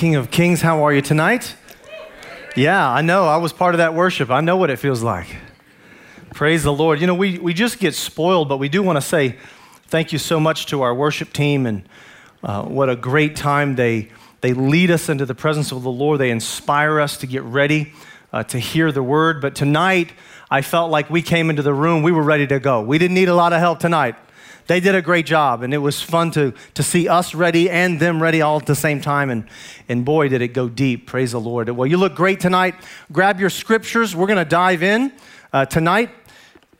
King of Kings, how are you tonight? Yeah, I know. I was part of that worship. I know what it feels like. Praise the Lord. You know, we, we just get spoiled, but we do want to say thank you so much to our worship team and uh, what a great time they, they lead us into the presence of the Lord. They inspire us to get ready uh, to hear the word. But tonight, I felt like we came into the room, we were ready to go. We didn't need a lot of help tonight. They did a great job, and it was fun to, to see us ready and them ready all at the same time. And, and boy, did it go deep. Praise the Lord. Well, you look great tonight. Grab your scriptures. We're going to dive in uh, tonight.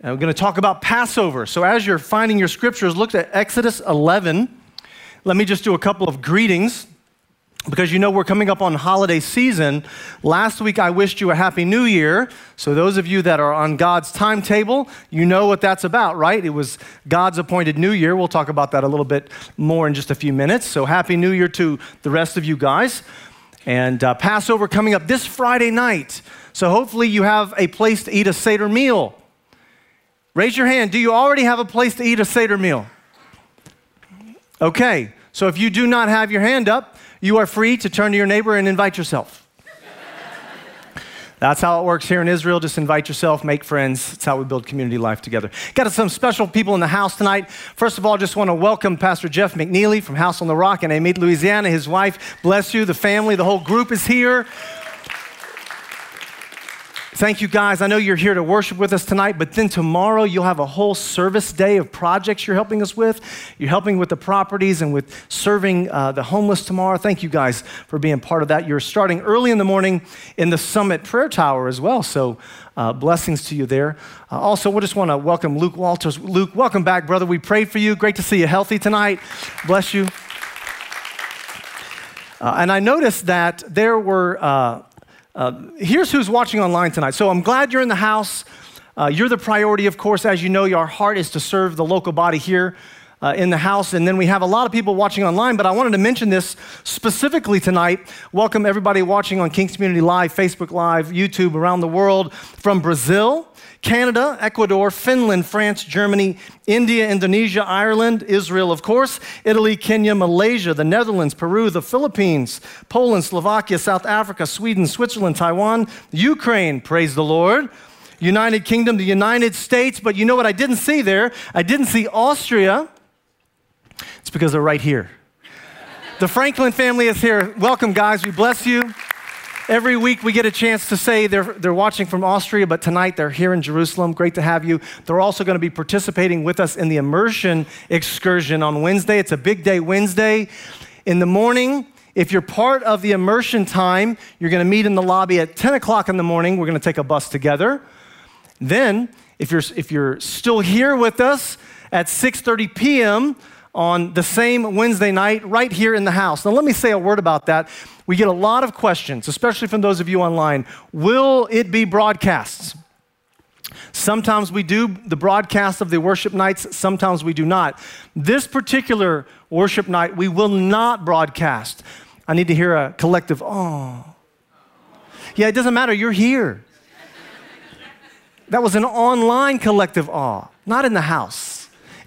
And we're going to talk about Passover. So, as you're finding your scriptures, look at Exodus 11. Let me just do a couple of greetings because you know we're coming up on holiday season. Last week I wished you a happy new year. So, those of you that are on God's timetable, you know what that's about, right? It was God's appointed new year. We'll talk about that a little bit more in just a few minutes. So, happy new year to the rest of you guys. And uh, Passover coming up this Friday night. So, hopefully, you have a place to eat a Seder meal. Raise your hand. Do you already have a place to eat a Seder meal? Okay. So, if you do not have your hand up, you are free to turn to your neighbor and invite yourself. That's how it works here in Israel. Just invite yourself, make friends. It's how we build community life together. Got some special people in the house tonight. First of all, just want to welcome Pastor Jeff McNeely from House on the Rock in Amite, Louisiana. His wife, bless you. The family, the whole group is here. Thank you guys. I know you're here to worship with us tonight, but then tomorrow you'll have a whole service day of projects you're helping us with. You're helping with the properties and with serving uh, the homeless tomorrow. Thank you guys for being part of that. You're starting early in the morning in the Summit Prayer Tower as well. So uh, blessings to you there. Uh, also, we just want to welcome Luke Walters. Luke, welcome back, brother. We prayed for you. Great to see you healthy tonight. Bless you. Uh, and I noticed that there were uh, here's who's watching online tonight. So I'm glad you're in the house. Uh, you're the priority, of course. As you know, your heart is to serve the local body here uh, in the house. And then we have a lot of people watching online, but I wanted to mention this specifically tonight. Welcome everybody watching on King's Community Live, Facebook Live, YouTube around the world from Brazil. Canada, Ecuador, Finland, France, Germany, India, Indonesia, Ireland, Israel, of course, Italy, Kenya, Malaysia, the Netherlands, Peru, the Philippines, Poland, Slovakia, South Africa, Sweden, Switzerland, Taiwan, Ukraine, praise the Lord. United Kingdom, the United States, but you know what I didn't see there? I didn't see Austria. It's because they're right here. the Franklin family is here. Welcome, guys. We bless you. Every week we get a chance to say they're, they're watching from Austria, but tonight they're here in Jerusalem. Great to have you. They're also going to be participating with us in the immersion excursion on Wednesday. It's a big day Wednesday. In the morning, if you're part of the immersion time, you're going to meet in the lobby at 10 o'clock in the morning. We're going to take a bus together. Then, if you're, if you're still here with us at 6:30 p.m., on the same Wednesday night right here in the house. Now, let me say a word about that. We get a lot of questions, especially from those of you online. Will it be broadcasts? Sometimes we do the broadcast of the worship nights, sometimes we do not. This particular worship night, we will not broadcast. I need to hear a collective, oh. Yeah, it doesn't matter, you're here. That was an online collective awe, not in the house.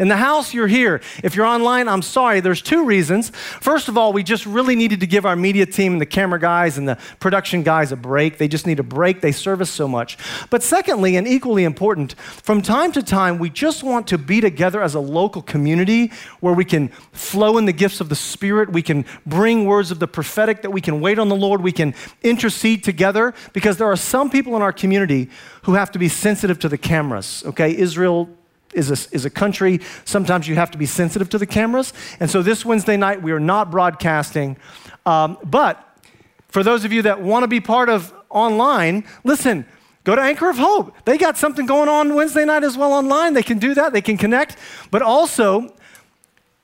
In the house, you're here. If you're online, I'm sorry. There's two reasons. First of all, we just really needed to give our media team and the camera guys and the production guys a break. They just need a break. They serve us so much. But secondly, and equally important, from time to time, we just want to be together as a local community where we can flow in the gifts of the Spirit. We can bring words of the prophetic, that we can wait on the Lord. We can intercede together because there are some people in our community who have to be sensitive to the cameras. Okay, Israel is a, is a country. Sometimes you have to be sensitive to the cameras. And so this Wednesday night, we are not broadcasting. Um, but for those of you that want to be part of online, listen, go to Anchor of Hope. They got something going on Wednesday night as well online. They can do that, they can connect. But also,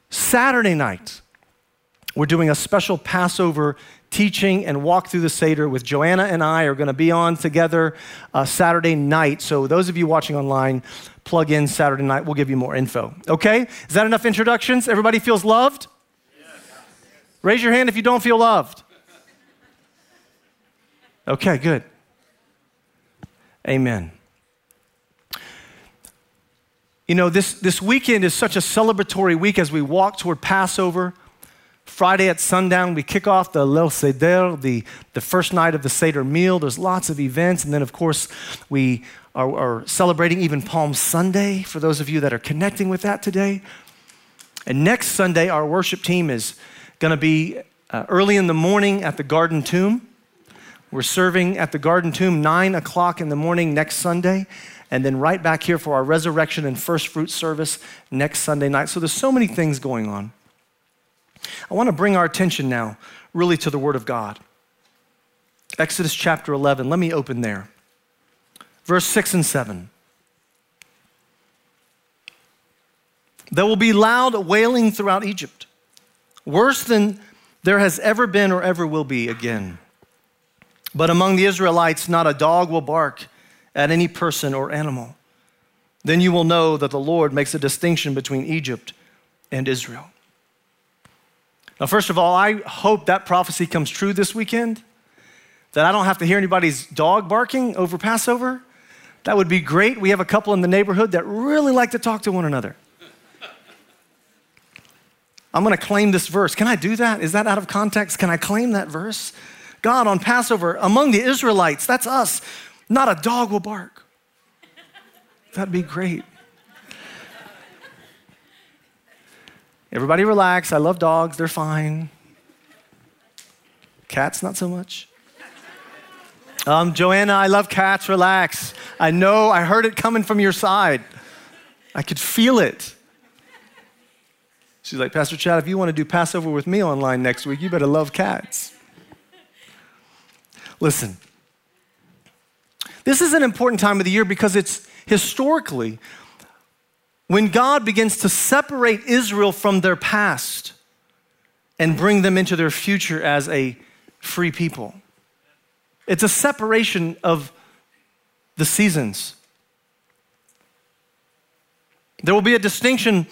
Saturday night, we're doing a special Passover teaching and walk through the Seder with Joanna and I are going to be on together uh, Saturday night. So, those of you watching online, plug in Saturday night. We'll give you more info. Okay? Is that enough introductions? Everybody feels loved? Yes. Raise your hand if you don't feel loved. Okay, good. Amen. You know, this, this weekend is such a celebratory week as we walk toward Passover. Friday at sundown, we kick off the Leil Seder, the, the first night of the Seder meal. There's lots of events. And then, of course, we are, are celebrating even Palm Sunday for those of you that are connecting with that today. And next Sunday, our worship team is going to be uh, early in the morning at the Garden Tomb. We're serving at the Garden Tomb 9 o'clock in the morning next Sunday, and then right back here for our resurrection and first fruit service next Sunday night. So there's so many things going on. I want to bring our attention now really to the Word of God. Exodus chapter 11. Let me open there. Verse 6 and 7. There will be loud wailing throughout Egypt, worse than there has ever been or ever will be again. But among the Israelites, not a dog will bark at any person or animal. Then you will know that the Lord makes a distinction between Egypt and Israel. Now, first of all, I hope that prophecy comes true this weekend, that I don't have to hear anybody's dog barking over Passover. That would be great. We have a couple in the neighborhood that really like to talk to one another. I'm going to claim this verse. Can I do that? Is that out of context? Can I claim that verse? God on Passover, among the Israelites, that's us, not a dog will bark. That'd be great. Everybody relax. I love dogs, they're fine. Cats, not so much. Um, Joanna, I love cats, relax. I know, I heard it coming from your side. I could feel it. She's like, Pastor Chad, if you want to do Passover with me online next week, you better love cats. Listen, this is an important time of the year because it's historically when God begins to separate Israel from their past and bring them into their future as a free people. It's a separation of the seasons. There will be a distinction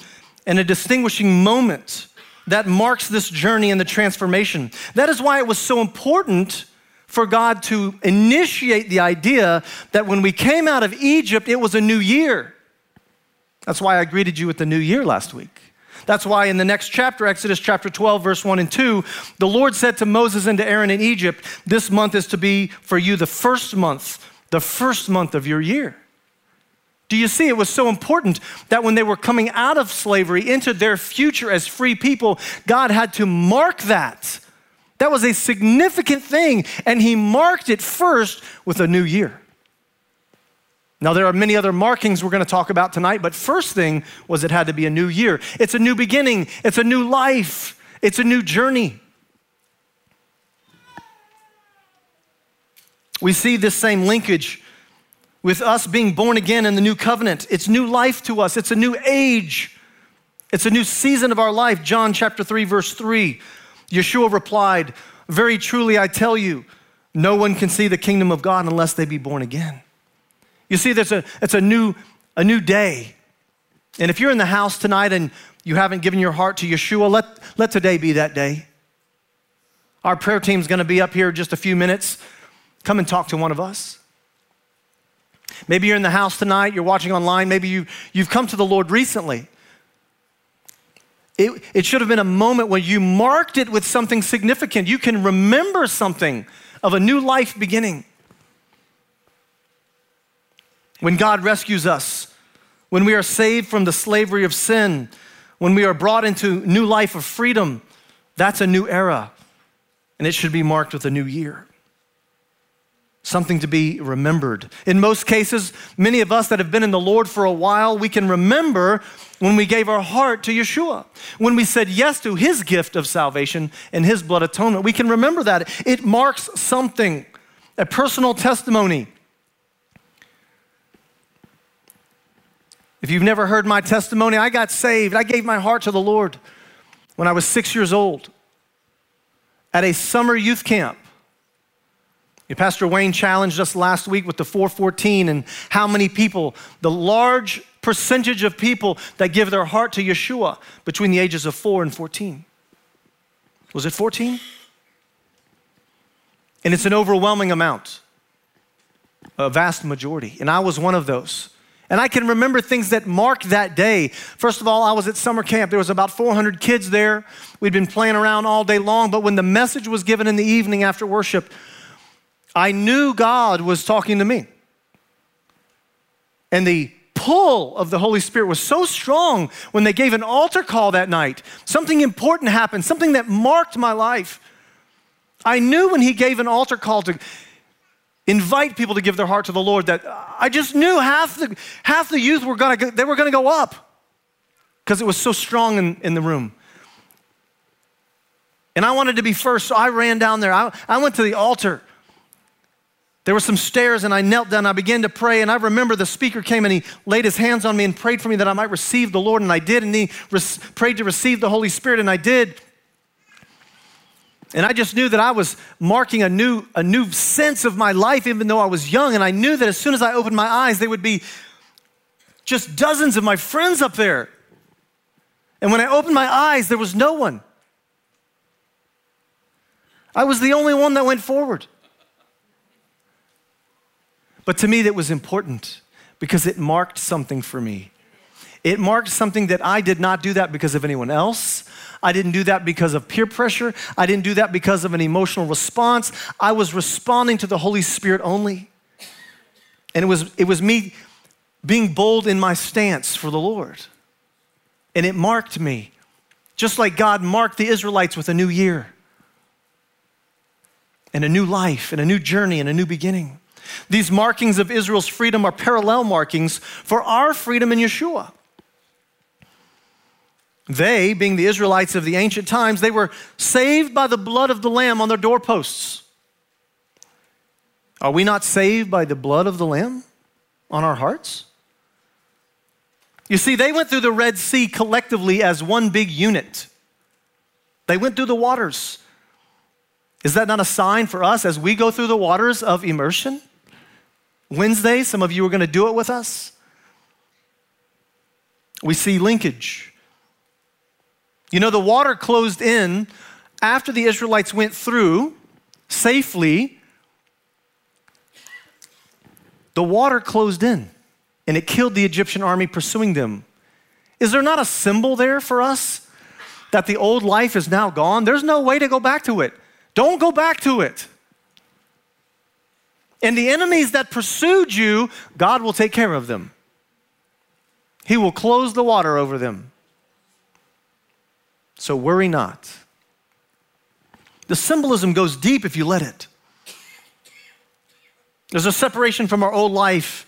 and a distinguishing moment that marks this journey and the transformation. That is why it was so important for God to initiate the idea that when we came out of Egypt, it was a new year. That's why I greeted you with the new year last week. That's why in the next chapter, Exodus chapter 12, verse 1 and 2, the Lord said to Moses and to Aaron in Egypt, This month is to be for you the first month, the first month of your year. Do you see? It was so important that when they were coming out of slavery into their future as free people, God had to mark that that was a significant thing, and he marked it first with a new year. Now, there are many other markings we're going to talk about tonight, but first thing was it had to be a new year. It's a new beginning, it's a new life, it's a new journey. We see this same linkage with us being born again in the new covenant. It's new life to us, it's a new age, it's a new season of our life. John chapter 3, verse 3. Yeshua replied, Very truly I tell you, no one can see the kingdom of God unless they be born again. You see, there's a, it's a new, a new day. And if you're in the house tonight and you haven't given your heart to Yeshua, let, let today be that day. Our prayer team's gonna be up here in just a few minutes. Come and talk to one of us. Maybe you're in the house tonight, you're watching online, maybe you, you've come to the Lord recently. It, it should have been a moment when you marked it with something significant. You can remember something of a new life beginning. When God rescues us, when we are saved from the slavery of sin, when we are brought into new life of freedom, that's a new era. And it should be marked with a new year something to be remembered. In most cases, many of us that have been in the Lord for a while, we can remember when we gave our heart to Yeshua, when we said yes to his gift of salvation and his blood atonement. We can remember that. It marks something, a personal testimony. If you've never heard my testimony, I got saved. I gave my heart to the Lord when I was six years old at a summer youth camp. Pastor Wayne challenged us last week with the 414 and how many people, the large percentage of people that give their heart to Yeshua between the ages of 4 and 14. Was it 14? And it's an overwhelming amount, a vast majority. And I was one of those. And I can remember things that marked that day. First of all, I was at summer camp. There was about 400 kids there. We'd been playing around all day long, but when the message was given in the evening after worship, I knew God was talking to me. And the pull of the Holy Spirit was so strong when they gave an altar call that night. Something important happened, something that marked my life. I knew when he gave an altar call to invite people to give their heart to the Lord that uh, I just knew half the, half the youth were gonna, they were gonna go up because it was so strong in, in the room. And I wanted to be first, so I ran down there. I, I went to the altar. There were some stairs, and I knelt down. I began to pray, and I remember the speaker came and he laid his hands on me and prayed for me that I might receive the Lord, and I did. And he res- prayed to receive the Holy Spirit, and I did. And I just knew that I was marking a new, a new sense of my life, even though I was young. And I knew that as soon as I opened my eyes, there would be just dozens of my friends up there. And when I opened my eyes, there was no one. I was the only one that went forward. But to me, that was important because it marked something for me. It marked something that I did not do that because of anyone else. I didn't do that because of peer pressure. I didn't do that because of an emotional response. I was responding to the Holy Spirit only. And it was, it was me being bold in my stance for the Lord. And it marked me, just like God marked the Israelites with a new year and a new life and a new journey and a new beginning. These markings of Israel's freedom are parallel markings for our freedom in Yeshua. They, being the Israelites of the ancient times, they were saved by the blood of the Lamb on their doorposts. Are we not saved by the blood of the Lamb on our hearts? You see, they went through the Red Sea collectively as one big unit. They went through the waters. Is that not a sign for us as we go through the waters of immersion? Wednesday, some of you are going to do it with us. We see linkage. You know, the water closed in after the Israelites went through safely. The water closed in and it killed the Egyptian army pursuing them. Is there not a symbol there for us that the old life is now gone? There's no way to go back to it. Don't go back to it. And the enemies that pursued you, God will take care of them. He will close the water over them. So worry not. The symbolism goes deep if you let it. There's a separation from our old life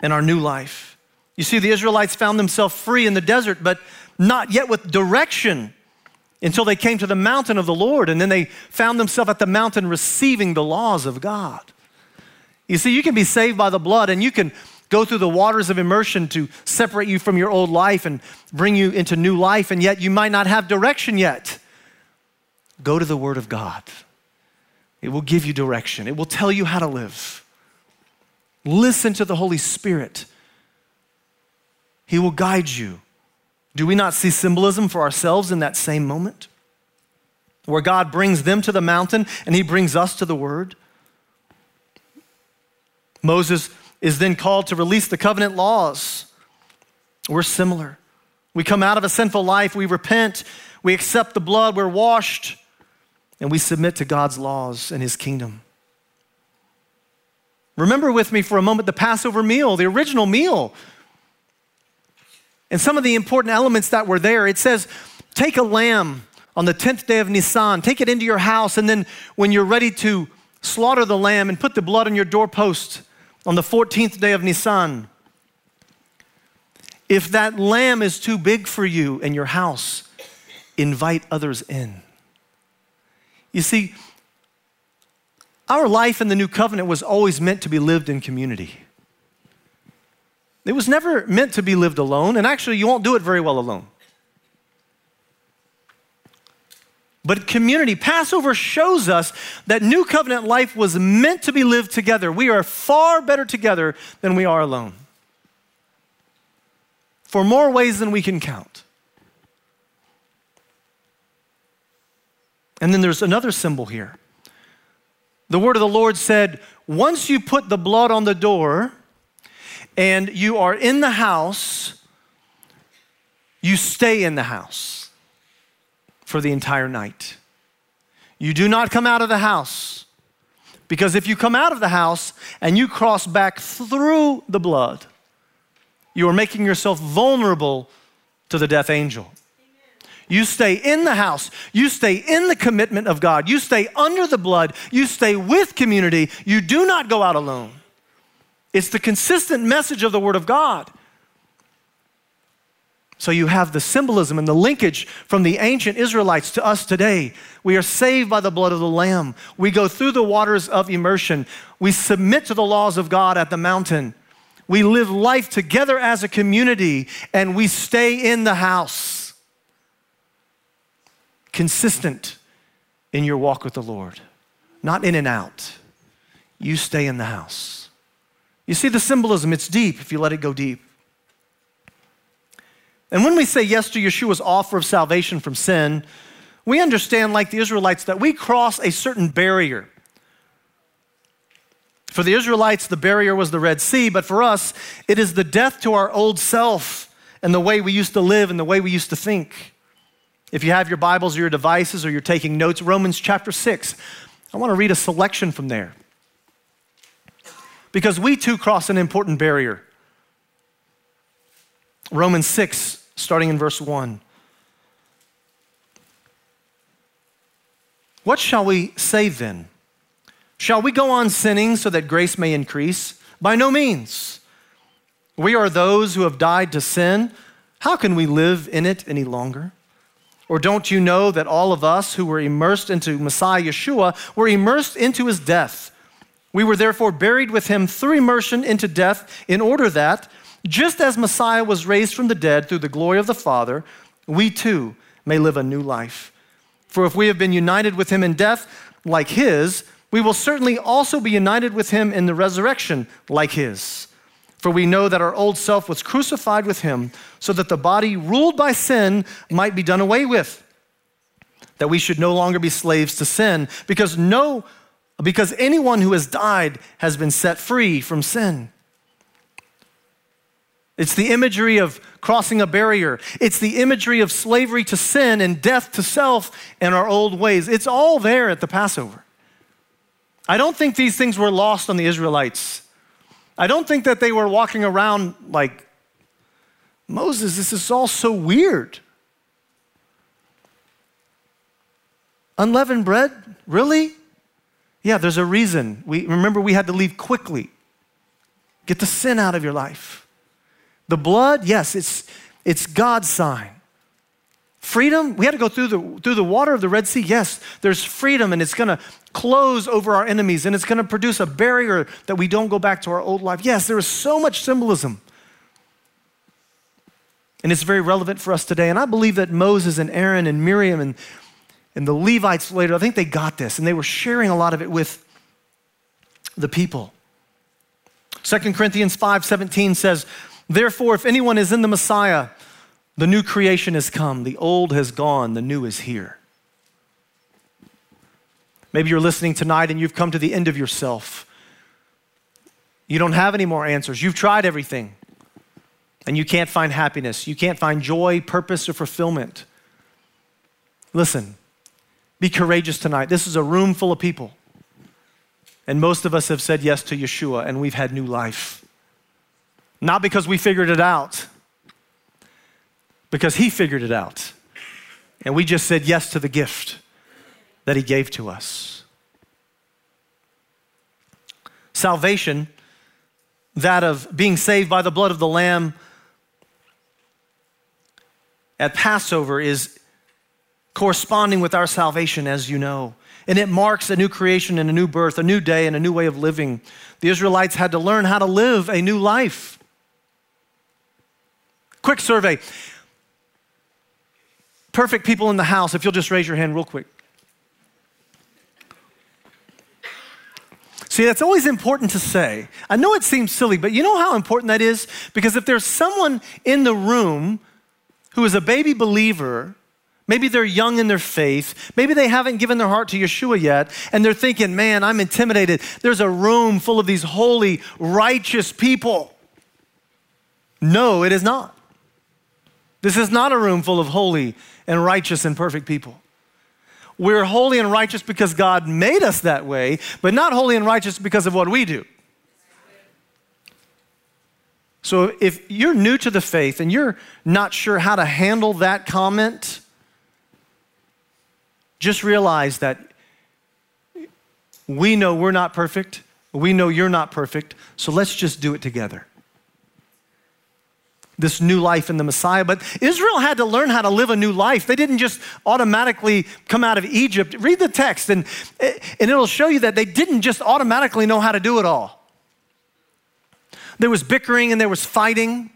and our new life. You see, the Israelites found themselves free in the desert, but not yet with direction until they came to the mountain of the Lord, and then they found themselves at the mountain receiving the laws of God. You see, you can be saved by the blood, and you can go through the waters of immersion to separate you from your old life and bring you into new life, and yet you might not have direction yet. Go to the Word of God. It will give you direction, it will tell you how to live. Listen to the Holy Spirit, He will guide you. Do we not see symbolism for ourselves in that same moment? Where God brings them to the mountain and He brings us to the Word. Moses is then called to release the covenant laws. We're similar. We come out of a sinful life, we repent, we accept the blood, we're washed, and we submit to God's laws and His kingdom. Remember with me for a moment the Passover meal, the original meal, and some of the important elements that were there. It says, Take a lamb on the 10th day of Nisan, take it into your house, and then when you're ready to slaughter the lamb and put the blood on your doorpost, on the 14th day of Nisan, if that lamb is too big for you in your house, invite others in. You see, our life in the new covenant was always meant to be lived in community. It was never meant to be lived alone, and actually, you won't do it very well alone. But community, Passover shows us that new covenant life was meant to be lived together. We are far better together than we are alone. For more ways than we can count. And then there's another symbol here. The word of the Lord said, Once you put the blood on the door, and you are in the house, you stay in the house for the entire night. You do not come out of the house. Because if you come out of the house and you cross back through the blood, you are making yourself vulnerable to the death angel. You stay in the house. You stay in the commitment of God. You stay under the blood. You stay with community. You do not go out alone. It's the consistent message of the Word of God. So you have the symbolism and the linkage from the ancient Israelites to us today. We are saved by the blood of the Lamb. We go through the waters of immersion. We submit to the laws of God at the mountain. We live life together as a community and we stay in the house. Consistent in your walk with the Lord, not in and out. You stay in the house. You see the symbolism, it's deep if you let it go deep. And when we say yes to Yeshua's offer of salvation from sin, we understand, like the Israelites, that we cross a certain barrier. For the Israelites, the barrier was the Red Sea, but for us, it is the death to our old self and the way we used to live and the way we used to think. If you have your Bibles or your devices or you're taking notes, Romans chapter 6, I want to read a selection from there. Because we too cross an important barrier. Romans 6, starting in verse 1. What shall we say then? Shall we go on sinning so that grace may increase? By no means. We are those who have died to sin. How can we live in it any longer? Or don't you know that all of us who were immersed into Messiah Yeshua were immersed into his death? We were therefore buried with him through immersion into death, in order that, just as Messiah was raised from the dead through the glory of the Father, we too may live a new life. For if we have been united with him in death like his, we will certainly also be united with him in the resurrection like his. For we know that our old self was crucified with him so that the body ruled by sin might be done away with. That we should no longer be slaves to sin because no because anyone who has died has been set free from sin. It's the imagery of crossing a barrier. It's the imagery of slavery to sin and death to self and our old ways. It's all there at the Passover. I don't think these things were lost on the Israelites. I don't think that they were walking around like, Moses, this is all so weird. Unleavened bread? Really? Yeah, there's a reason. We remember we had to leave quickly. Get the sin out of your life. The blood, yes, it's, it's God's sign. Freedom, we had to go through the, through the water of the Red Sea. Yes, there's freedom, and it's going to close over our enemies, and it's going to produce a barrier that we don't go back to our old life. Yes, there is so much symbolism. And it's very relevant for us today. And I believe that Moses and Aaron and Miriam and, and the Levites later, I think they got this, and they were sharing a lot of it with the people. 2 Corinthians 5:17 says, Therefore, if anyone is in the Messiah, the new creation has come, the old has gone, the new is here. Maybe you're listening tonight and you've come to the end of yourself. You don't have any more answers. You've tried everything and you can't find happiness. You can't find joy, purpose, or fulfillment. Listen, be courageous tonight. This is a room full of people. And most of us have said yes to Yeshua and we've had new life. Not because we figured it out, because He figured it out. And we just said yes to the gift that He gave to us. Salvation, that of being saved by the blood of the Lamb at Passover, is corresponding with our salvation, as you know. And it marks a new creation and a new birth, a new day and a new way of living. The Israelites had to learn how to live a new life. Quick survey. Perfect people in the house, if you'll just raise your hand real quick. See, that's always important to say. I know it seems silly, but you know how important that is? Because if there's someone in the room who is a baby believer, maybe they're young in their faith, maybe they haven't given their heart to Yeshua yet, and they're thinking, man, I'm intimidated. There's a room full of these holy, righteous people. No, it is not. This is not a room full of holy and righteous and perfect people. We're holy and righteous because God made us that way, but not holy and righteous because of what we do. So if you're new to the faith and you're not sure how to handle that comment, just realize that we know we're not perfect. We know you're not perfect. So let's just do it together this new life in the Messiah. But Israel had to learn how to live a new life. They didn't just automatically come out of Egypt. Read the text, and, and it'll show you that they didn't just automatically know how to do it all. There was bickering and there was fighting.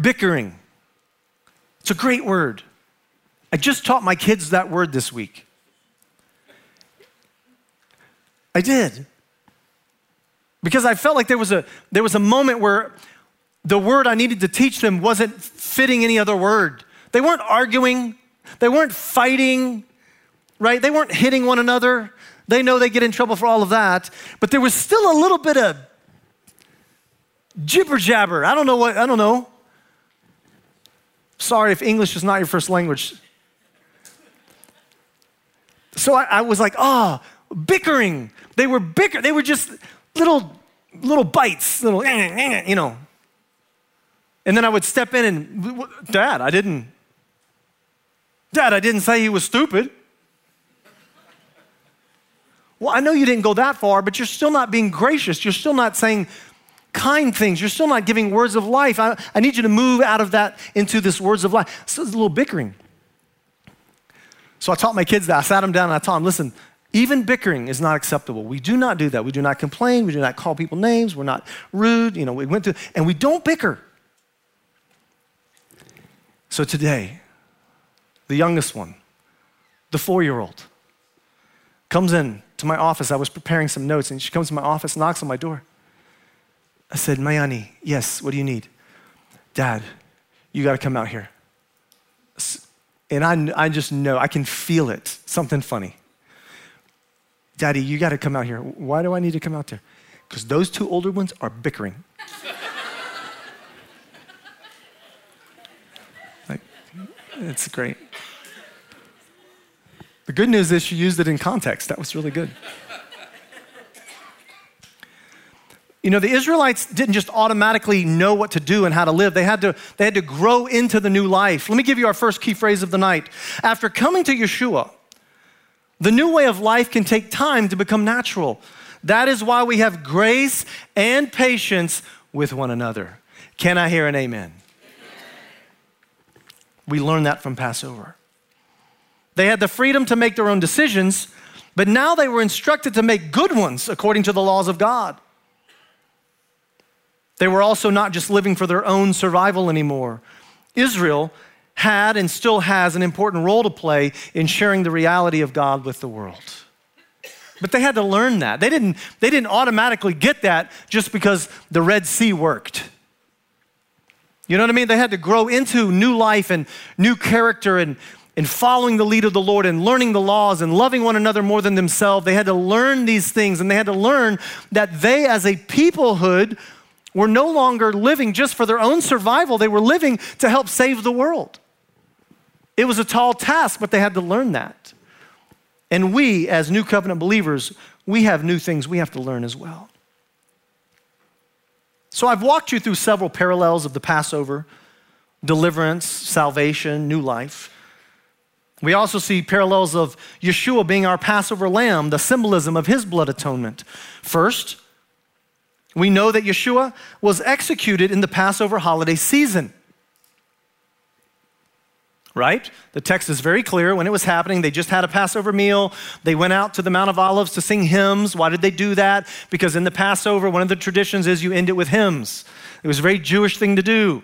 Bickering. It's a great word. I just taught my kids that word this week. I did. Because I felt like there was a, there was a moment where the word I needed to teach them wasn't fitting any other word. They weren't arguing, they weren't fighting, right? They weren't hitting one another. They know they get in trouble for all of that, but there was still a little bit of jibber jabber. I don't know what, I don't know. Sorry if English is not your first language. So I, I was like, oh, bickering. They were bicker. They were just little, little bites, little, you know. And then I would step in and, Dad, I didn't, Dad, I didn't say he was stupid. Well, I know you didn't go that far, but you're still not being gracious. You're still not saying kind things. You're still not giving words of life. I, I need you to move out of that into this words of life. So it's a little bickering. So I taught my kids that. I sat them down and I taught them, listen, even bickering is not acceptable. We do not do that. We do not complain. We do not call people names. We're not rude. You know, we went through, and we don't bicker. So today, the youngest one, the four year old, comes in to my office. I was preparing some notes, and she comes to my office, knocks on my door. I said, Mayani, yes, what do you need? Dad, you got to come out here. And I, I just know, I can feel it, something funny. Daddy, you got to come out here. Why do I need to come out there? Because those two older ones are bickering. It's great. The good news is she used it in context. That was really good. You know, the Israelites didn't just automatically know what to do and how to live. They had to, they had to grow into the new life. Let me give you our first key phrase of the night. After coming to Yeshua, the new way of life can take time to become natural. That is why we have grace and patience with one another. Can I hear an amen? We learned that from Passover. They had the freedom to make their own decisions, but now they were instructed to make good ones according to the laws of God. They were also not just living for their own survival anymore. Israel had and still has an important role to play in sharing the reality of God with the world. But they had to learn that. They didn't, they didn't automatically get that just because the Red Sea worked. You know what I mean? They had to grow into new life and new character and, and following the lead of the Lord and learning the laws and loving one another more than themselves. They had to learn these things and they had to learn that they, as a peoplehood, were no longer living just for their own survival, they were living to help save the world. It was a tall task, but they had to learn that. And we, as new covenant believers, we have new things we have to learn as well. So I've walked you through several parallels of the Passover deliverance, salvation, new life. We also see parallels of Yeshua being our Passover lamb, the symbolism of his blood atonement. First, we know that Yeshua was executed in the Passover holiday season right? The text is very clear. When it was happening, they just had a Passover meal. They went out to the Mount of Olives to sing hymns. Why did they do that? Because in the Passover, one of the traditions is you end it with hymns. It was a very Jewish thing to do.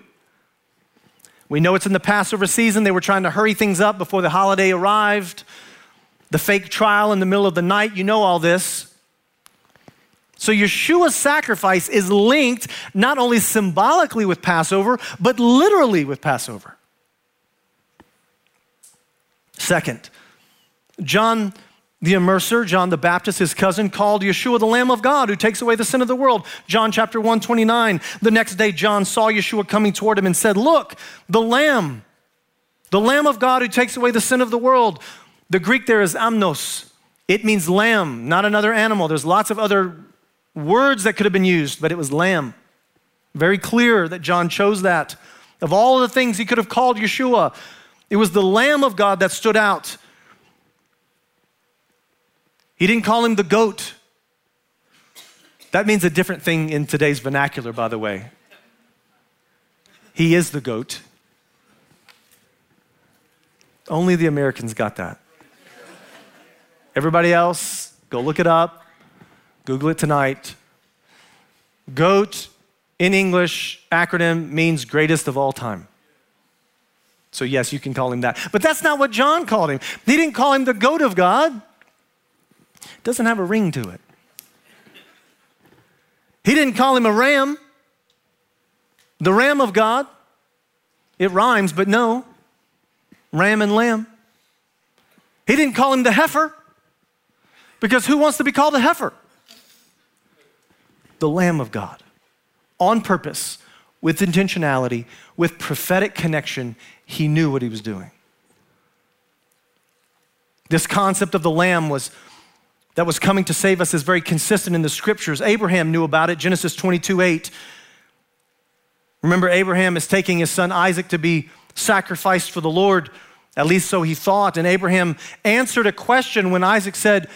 We know it's in the Passover season. They were trying to hurry things up before the holiday arrived. The fake trial in the middle of the night, you know all this. So Yeshua's sacrifice is linked not only symbolically with Passover, but literally with Passover. Second, John The immerser, John the Baptist, his cousin, called Yeshua the Lamb of God who takes away the sin of the world. John chapter 1, 29. The next day, John saw Yeshua coming toward him and said, Look, the Lamb, the Lamb of God who takes away the sin of the world. The Greek there is amnos. It means lamb, not another animal. There's lots of other words that could have been used, but it was lamb. Very clear that John chose that. Of all the things he could have called Yeshua, it was the Lamb of God that stood out. He didn't call him the goat. That means a different thing in today's vernacular, by the way. He is the goat. Only the Americans got that. Everybody else, go look it up. Google it tonight. GOAT in English acronym means greatest of all time. So, yes, you can call him that. But that's not what John called him. He didn't call him the goat of God, it doesn't have a ring to it. He didn't call him a ram, the ram of God. It rhymes, but no, ram and lamb. He didn't call him the heifer, because who wants to be called the heifer? The Lamb of God on purpose, with intentionality, with prophetic connection, he knew what he was doing. This concept of the lamb was that was coming to save us is very consistent in the scriptures. Abraham knew about it, Genesis 22 8. Remember, Abraham is taking his son Isaac to be sacrificed for the Lord, at least so he thought. And Abraham answered a question when Isaac said,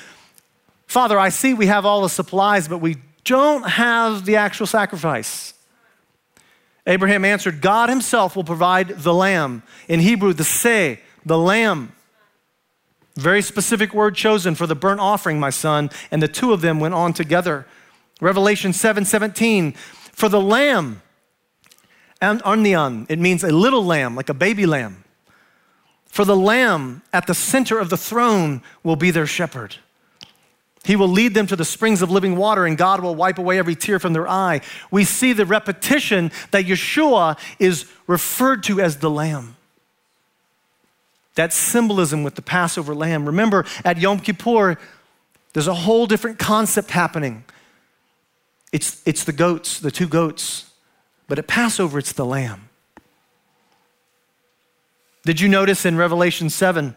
Father, I see we have all the supplies, but we don't have the actual sacrifice. Abraham answered, God himself will provide the lamb. In Hebrew, the se, the lamb. Very specific word chosen for the burnt offering, my son. And the two of them went on together. Revelation 7 17, for the lamb, and arnion, it means a little lamb, like a baby lamb. For the lamb at the center of the throne will be their shepherd. He will lead them to the springs of living water, and God will wipe away every tear from their eye. We see the repetition that Yeshua is referred to as the Lamb. That symbolism with the Passover lamb. Remember, at Yom Kippur, there's a whole different concept happening. It's, it's the goats, the two goats, but at Passover, it's the lamb. Did you notice in Revelation 7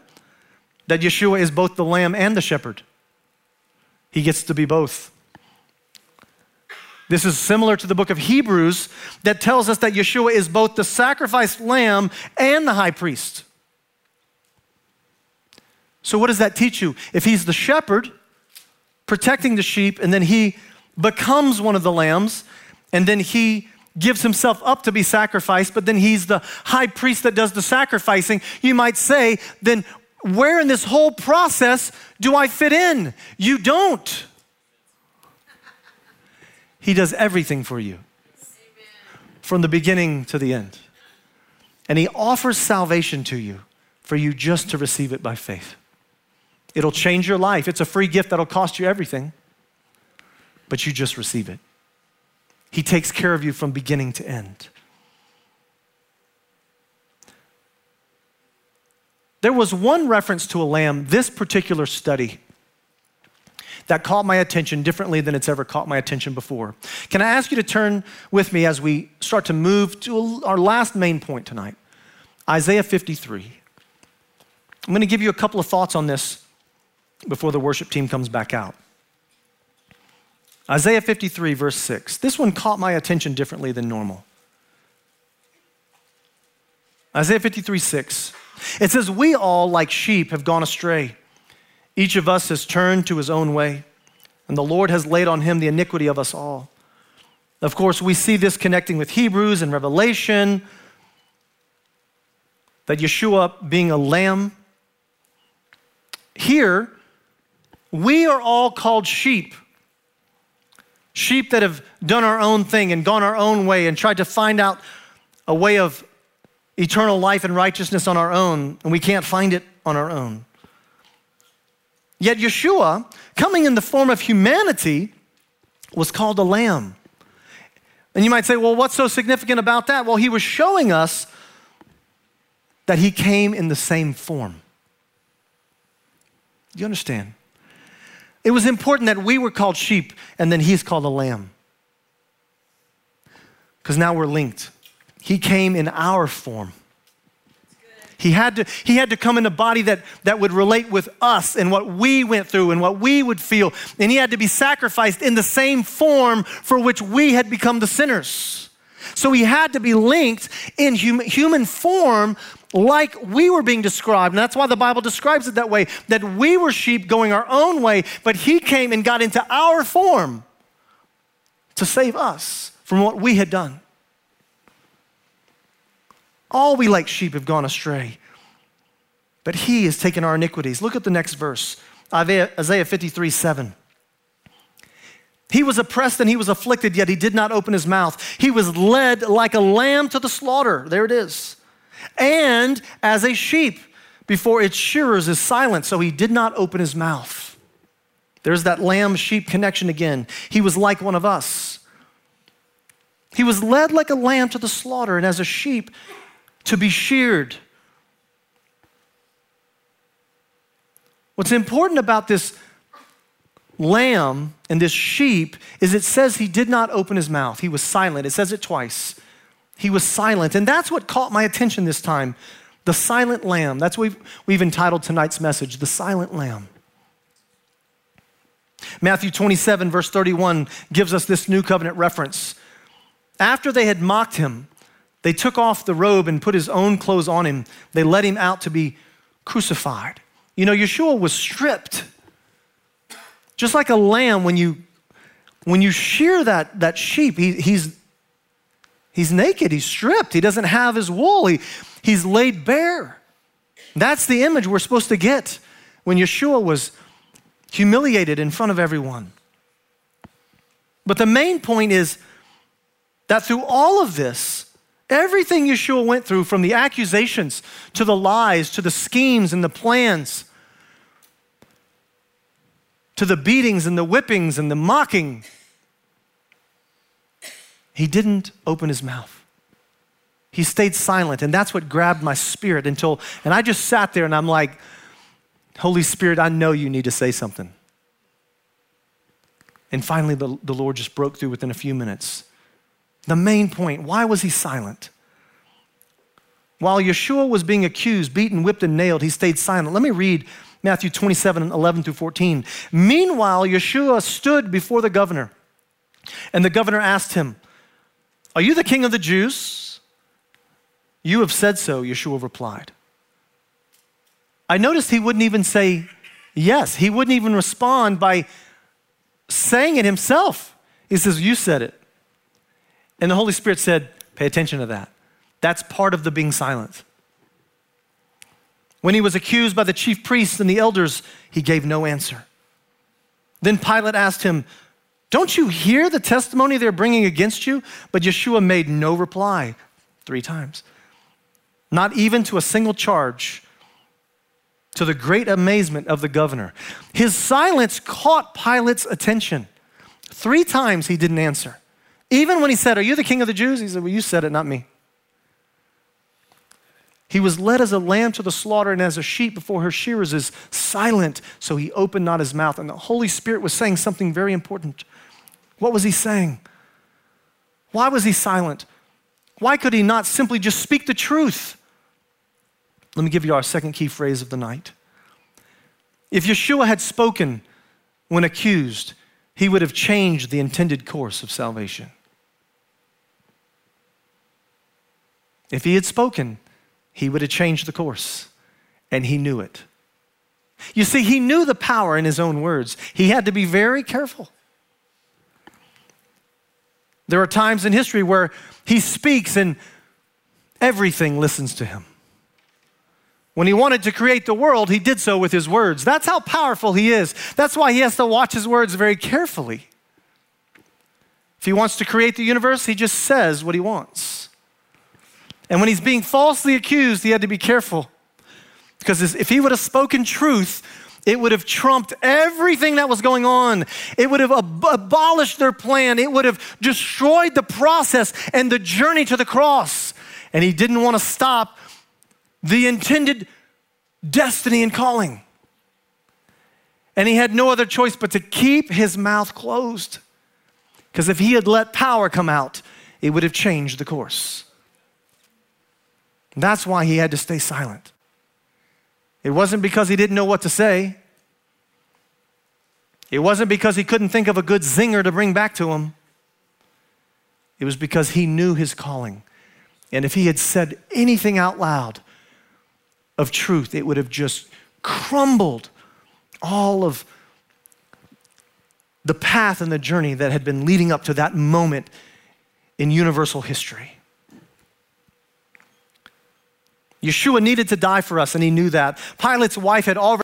that Yeshua is both the lamb and the shepherd? He gets to be both. This is similar to the book of Hebrews that tells us that Yeshua is both the sacrificed lamb and the high priest. So, what does that teach you? If he's the shepherd protecting the sheep, and then he becomes one of the lambs, and then he gives himself up to be sacrificed, but then he's the high priest that does the sacrificing, you might say, then where in this whole process do I fit in? You don't. He does everything for you from the beginning to the end. And He offers salvation to you for you just to receive it by faith. It'll change your life. It's a free gift that'll cost you everything, but you just receive it. He takes care of you from beginning to end. There was one reference to a lamb, this particular study, that caught my attention differently than it's ever caught my attention before. Can I ask you to turn with me as we start to move to our last main point tonight Isaiah 53. I'm going to give you a couple of thoughts on this before the worship team comes back out. Isaiah 53, verse 6. This one caught my attention differently than normal. Isaiah 53, 6. It says, We all, like sheep, have gone astray. Each of us has turned to his own way, and the Lord has laid on him the iniquity of us all. Of course, we see this connecting with Hebrews and Revelation, that Yeshua being a lamb. Here, we are all called sheep. Sheep that have done our own thing and gone our own way and tried to find out a way of eternal life and righteousness on our own, and we can't find it on our own. Yet Yeshua, coming in the form of humanity, was called a lamb. And you might say, well, what's so significant about that? Well, he was showing us that he came in the same form. Do you understand? It was important that we were called sheep and then he's called a lamb. Because now we're linked. He came in our form. He had to, he had to come in a body that, that would relate with us and what we went through and what we would feel. And he had to be sacrificed in the same form for which we had become the sinners. So he had to be linked in hum, human form like we were being described. And that's why the Bible describes it that way that we were sheep going our own way, but he came and got into our form to save us from what we had done. All we like sheep have gone astray, but he has taken our iniquities. Look at the next verse Isaiah 53 7. He was oppressed and he was afflicted, yet he did not open his mouth. He was led like a lamb to the slaughter. There it is. And as a sheep before its shearers is silent, so he did not open his mouth. There's that lamb sheep connection again. He was like one of us. He was led like a lamb to the slaughter, and as a sheep to be sheared. What's important about this lamb and this sheep is it says he did not open his mouth. He was silent. It says it twice. He was silent. And that's what caught my attention this time the silent lamb. That's what we've, we've entitled tonight's message, The Silent Lamb. Matthew 27, verse 31, gives us this new covenant reference. After they had mocked him, they took off the robe and put his own clothes on him. They led him out to be crucified. You know, Yeshua was stripped. Just like a lamb, when you when you shear that, that sheep, he, he's, he's naked, he's stripped, he doesn't have his wool, he, he's laid bare. That's the image we're supposed to get when Yeshua was humiliated in front of everyone. But the main point is that through all of this, Everything Yeshua went through, from the accusations to the lies to the schemes and the plans to the beatings and the whippings and the mocking, he didn't open his mouth. He stayed silent, and that's what grabbed my spirit until, and I just sat there and I'm like, Holy Spirit, I know you need to say something. And finally, the, the Lord just broke through within a few minutes. The main point why was he silent? While Yeshua was being accused, beaten, whipped, and nailed, he stayed silent. Let me read Matthew 27 11 through 14. Meanwhile, Yeshua stood before the governor, and the governor asked him, Are you the king of the Jews? You have said so, Yeshua replied. I noticed he wouldn't even say yes. He wouldn't even respond by saying it himself. He says, You said it. And the Holy Spirit said, Pay attention to that. That's part of the being silent. When he was accused by the chief priests and the elders, he gave no answer. Then Pilate asked him, Don't you hear the testimony they're bringing against you? But Yeshua made no reply three times, not even to a single charge, to the great amazement of the governor. His silence caught Pilate's attention. Three times he didn't answer. Even when he said, Are you the king of the Jews? He said, Well, you said it, not me. He was led as a lamb to the slaughter, and as a sheep before her shearers is silent, so he opened not his mouth. And the Holy Spirit was saying something very important. What was he saying? Why was he silent? Why could he not simply just speak the truth? Let me give you our second key phrase of the night. If Yeshua had spoken when accused, he would have changed the intended course of salvation. If he had spoken, he would have changed the course, and he knew it. You see, he knew the power in his own words. He had to be very careful. There are times in history where he speaks and everything listens to him. When he wanted to create the world, he did so with his words. That's how powerful he is. That's why he has to watch his words very carefully. If he wants to create the universe, he just says what he wants. And when he's being falsely accused, he had to be careful. Because if he would have spoken truth, it would have trumped everything that was going on. It would have ab- abolished their plan. It would have destroyed the process and the journey to the cross. And he didn't want to stop the intended destiny and calling. And he had no other choice but to keep his mouth closed. Because if he had let power come out, it would have changed the course. That's why he had to stay silent. It wasn't because he didn't know what to say. It wasn't because he couldn't think of a good zinger to bring back to him. It was because he knew his calling. And if he had said anything out loud of truth, it would have just crumbled all of the path and the journey that had been leading up to that moment in universal history. Yeshua needed to die for us, and he knew that. Pilate's wife had already